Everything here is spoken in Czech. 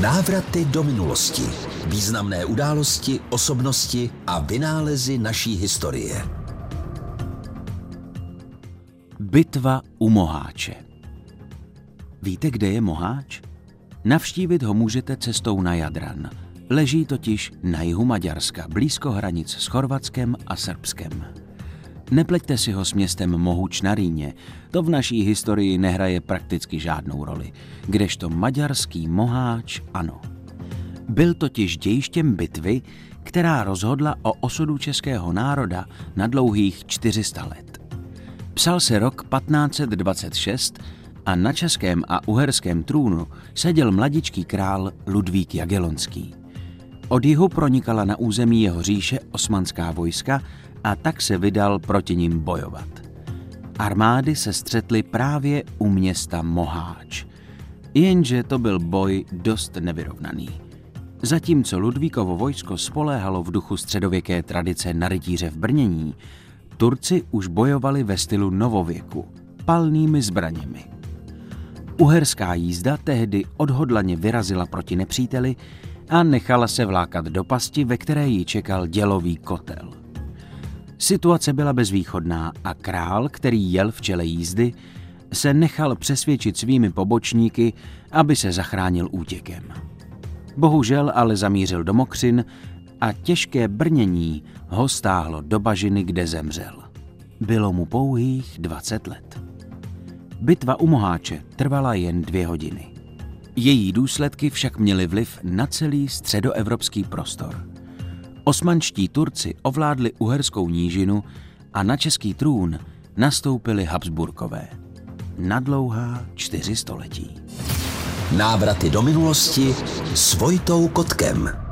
Návraty do minulosti. Významné události, osobnosti a vynálezy naší historie. Bitva u Moháče. Víte, kde je Moháč? Navštívit ho můžete cestou na Jadran. Leží totiž na jihu Maďarska, blízko hranic s Chorvatskem a Srbskem. Nepleťte si ho s městem Mohuč na Rýně, to v naší historii nehraje prakticky žádnou roli, kdežto maďarský Moháč ano. Byl totiž dějištěm bitvy, která rozhodla o osudu českého národa na dlouhých 400 let. Psal se rok 1526 a na českém a uherském trůnu seděl mladičký král Ludvík Jagelonský. Od jihu pronikala na území jeho říše osmanská vojska a tak se vydal proti ním bojovat. Armády se střetly právě u města Moháč, jenže to byl boj dost nevyrovnaný. Zatímco Ludvíkovo vojsko spoléhalo v duchu středověké tradice na rytíře v brnění, Turci už bojovali ve stylu novověku, palnými zbraněmi. Uherská jízda tehdy odhodlaně vyrazila proti nepříteli a nechala se vlákat do pasti, ve které ji čekal dělový kotel. Situace byla bezvýchodná a král, který jel v čele jízdy, se nechal přesvědčit svými pobočníky, aby se zachránil útěkem. Bohužel ale zamířil do Mokřin a těžké brnění ho stáhlo do bažiny, kde zemřel. Bylo mu pouhých 20 let. Bitva u Moháče trvala jen dvě hodiny. Její důsledky však měly vliv na celý středoevropský prostor. Osmanští Turci ovládli uherskou nížinu a na český trůn nastoupili Habsburkové. Na dlouhá čtyři století. Návraty do minulosti s Vojtou Kotkem.